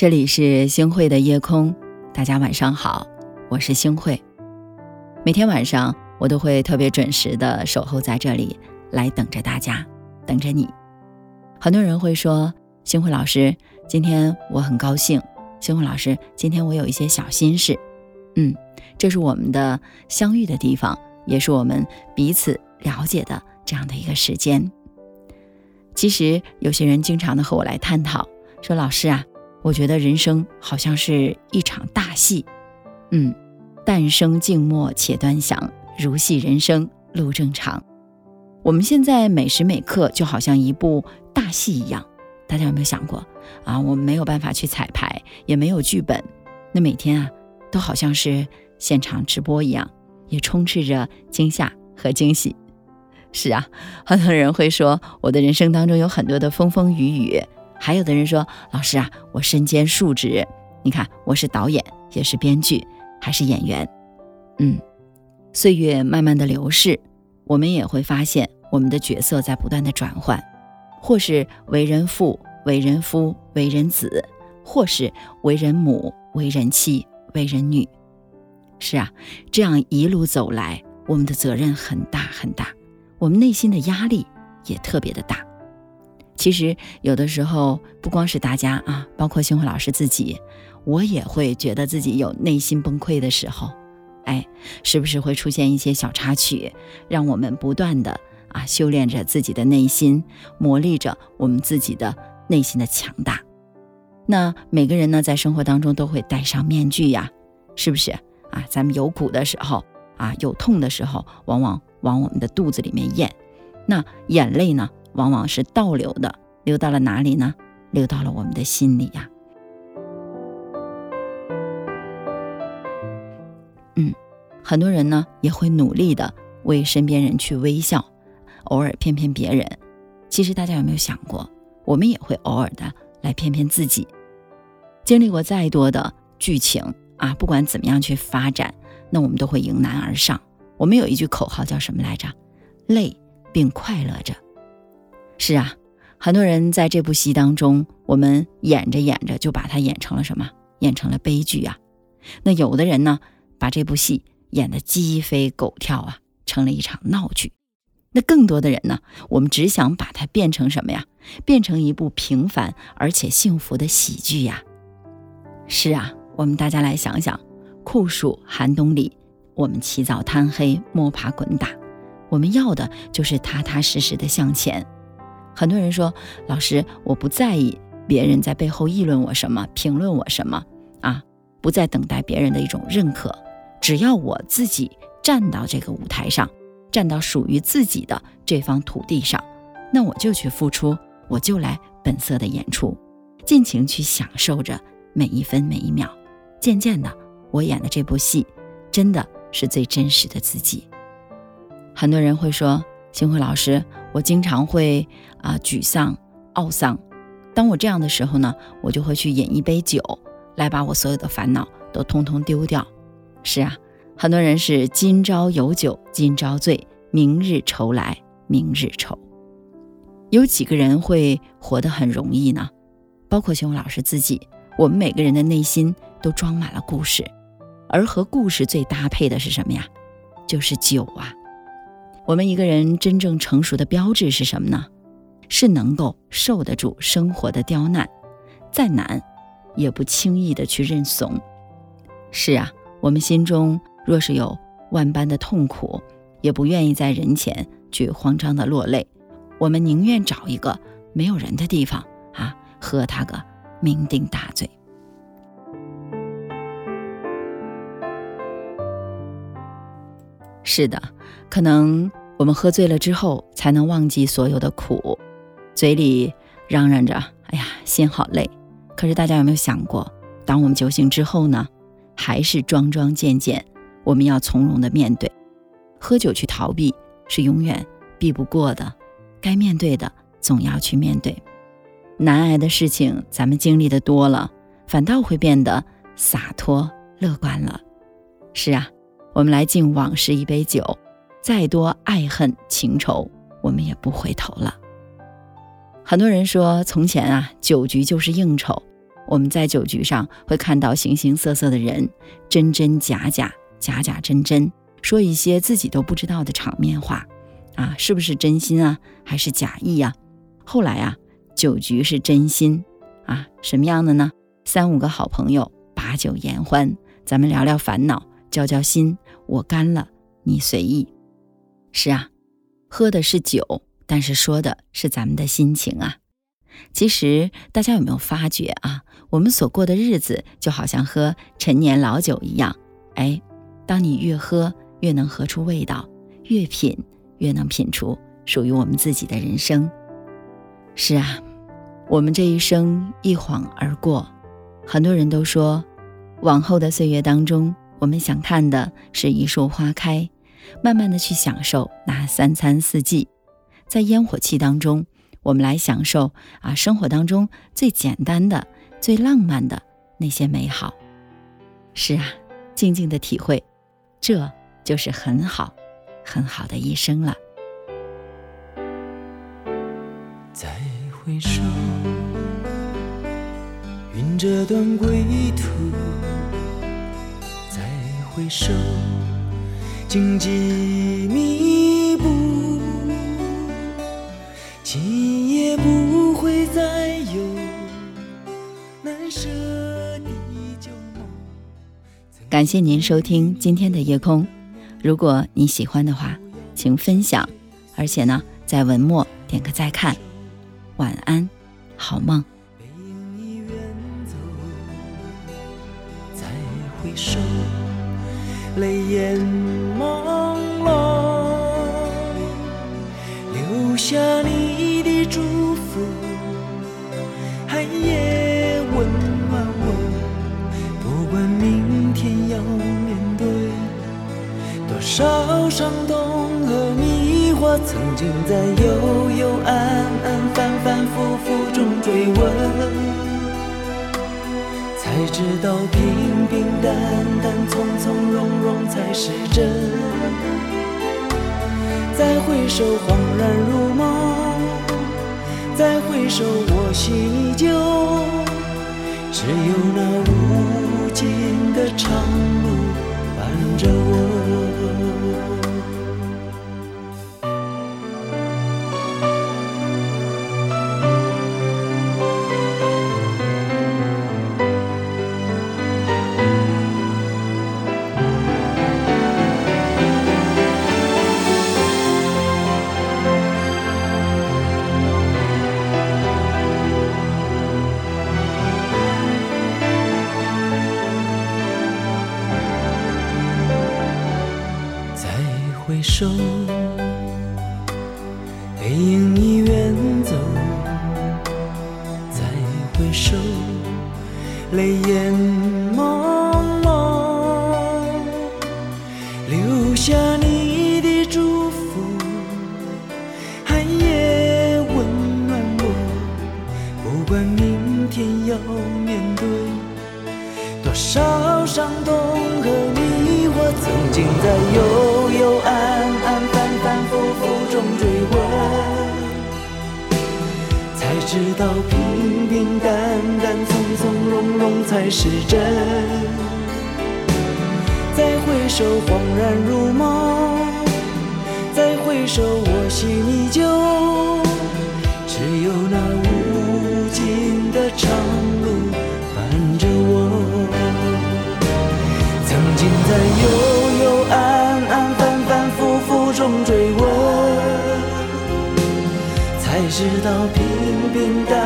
这里是星汇的夜空，大家晚上好，我是星汇。每天晚上我都会特别准时的守候在这里，来等着大家，等着你。很多人会说，星汇老师，今天我很高兴。星汇老师，今天我有一些小心事。嗯，这是我们的相遇的地方，也是我们彼此了解的这样的一个时间。其实有些人经常的和我来探讨，说老师啊。我觉得人生好像是一场大戏，嗯，诞生静默且端详，如戏人生路正长。我们现在每时每刻就好像一部大戏一样，大家有没有想过啊？我们没有办法去彩排，也没有剧本，那每天啊，都好像是现场直播一样，也充斥着惊吓和惊喜。是啊，很多人会说，我的人生当中有很多的风风雨雨。还有的人说：“老师啊，我身兼数职，你看我是导演，也是编剧，还是演员。”嗯，岁月慢慢的流逝，我们也会发现我们的角色在不断的转换，或是为人父、为人夫、为人子，或是为人母、为人妻、为人女。是啊，这样一路走来，我们的责任很大很大，我们内心的压力也特别的大。其实有的时候，不光是大家啊，包括星辉老师自己，我也会觉得自己有内心崩溃的时候。哎，是不是会出现一些小插曲，让我们不断的啊修炼着自己的内心，磨砺着我们自己的内心的强大？那每个人呢，在生活当中都会戴上面具呀，是不是啊？咱们有苦的时候啊，有痛的时候，往往往我们的肚子里面咽，那眼泪呢？往往是倒流的，流到了哪里呢？流到了我们的心里呀。嗯，很多人呢也会努力的为身边人去微笑，偶尔骗骗别人。其实大家有没有想过，我们也会偶尔的来骗骗自己？经历过再多的剧情啊，不管怎么样去发展，那我们都会迎难而上。我们有一句口号叫什么来着？累并快乐着。是啊，很多人在这部戏当中，我们演着演着就把它演成了什么？演成了悲剧啊。那有的人呢，把这部戏演得鸡飞狗跳啊，成了一场闹剧。那更多的人呢，我们只想把它变成什么呀？变成一部平凡而且幸福的喜剧呀。是啊，我们大家来想想，酷暑寒冬里，我们起早贪黑摸爬滚打，我们要的就是踏踏实实的向前。很多人说：“老师，我不在意别人在背后议论我什么，评论我什么啊，不再等待别人的一种认可，只要我自己站到这个舞台上，站到属于自己的这方土地上，那我就去付出，我就来本色的演出，尽情去享受着每一分每一秒。渐渐的，我演的这部戏，真的是最真实的自己。”很多人会说。星辉老师，我经常会啊沮丧、懊丧。当我这样的时候呢，我就会去饮一杯酒，来把我所有的烦恼都通通丢掉。是啊，很多人是今朝有酒今朝醉，明日愁来明日愁。有几个人会活得很容易呢？包括熊老师自己，我们每个人的内心都装满了故事，而和故事最搭配的是什么呀？就是酒啊。我们一个人真正成熟的标志是什么呢？是能够受得住生活的刁难，再难也不轻易的去认怂。是啊，我们心中若是有万般的痛苦，也不愿意在人前去慌张的落泪。我们宁愿找一个没有人的地方啊，喝他个酩酊大醉。是的，可能。我们喝醉了之后，才能忘记所有的苦，嘴里嚷嚷着“哎呀，心好累”。可是大家有没有想过，当我们酒醒之后呢？还是桩桩件件，我们要从容的面对。喝酒去逃避是永远避不过的，该面对的总要去面对。难挨的事情咱们经历的多了，反倒会变得洒脱乐观了。是啊，我们来敬往事一杯酒。再多爱恨情仇，我们也不回头了。很多人说，从前啊，酒局就是应酬。我们在酒局上会看到形形色色的人，真真假假，假假真真，说一些自己都不知道的场面话，啊，是不是真心啊，还是假意呀？后来啊，酒局是真心，啊，什么样的呢？三五个好朋友把酒言欢，咱们聊聊烦恼，交交心，我干了，你随意。是啊，喝的是酒，但是说的是咱们的心情啊。其实大家有没有发觉啊？我们所过的日子就好像喝陈年老酒一样，哎，当你越喝越能喝出味道，越品越能品出属于我们自己的人生。是啊，我们这一生一晃而过，很多人都说，往后的岁月当中，我们想看的是一树花开，慢慢的去享受那三餐四季，在烟火气当中。我们来享受啊，生活当中最简单的、最浪漫的那些美好。是啊，静静的体会，这就是很好、很好的一生了。再回首，云这段归途；再回首，荆棘密布。今夜不会再有难舍的旧梦。感谢您收听今天的夜空，如果你喜欢的话，请分享，而且呢，在文末点个再看。晚安，好梦。眼朦胧，留下你的。祝福，寒夜温暖我。不管明天要面对多少伤痛和迷惑，曾经在幽幽暗暗、反反复复中追问，才知道平平淡淡、从从容容才是真。再回首，恍然如梦。再回首，我心依旧，只有那无尽的长路伴着我。回首，背影已远走。再回首，泪眼朦胧，留下你的祝福，寒夜温暖我。不管明天要面对多少伤痛和迷惑，曾经在幽知道平平淡淡、从从容容才是真。再回首，恍然如梦；再回首，我心依旧。只有那无尽的长路伴着我。曾经在幽知道平平淡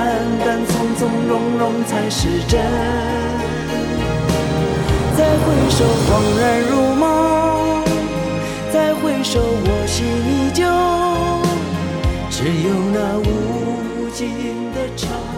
淡从从容容才是真。再回首恍然如梦再回首我心依旧只有那无尽的长。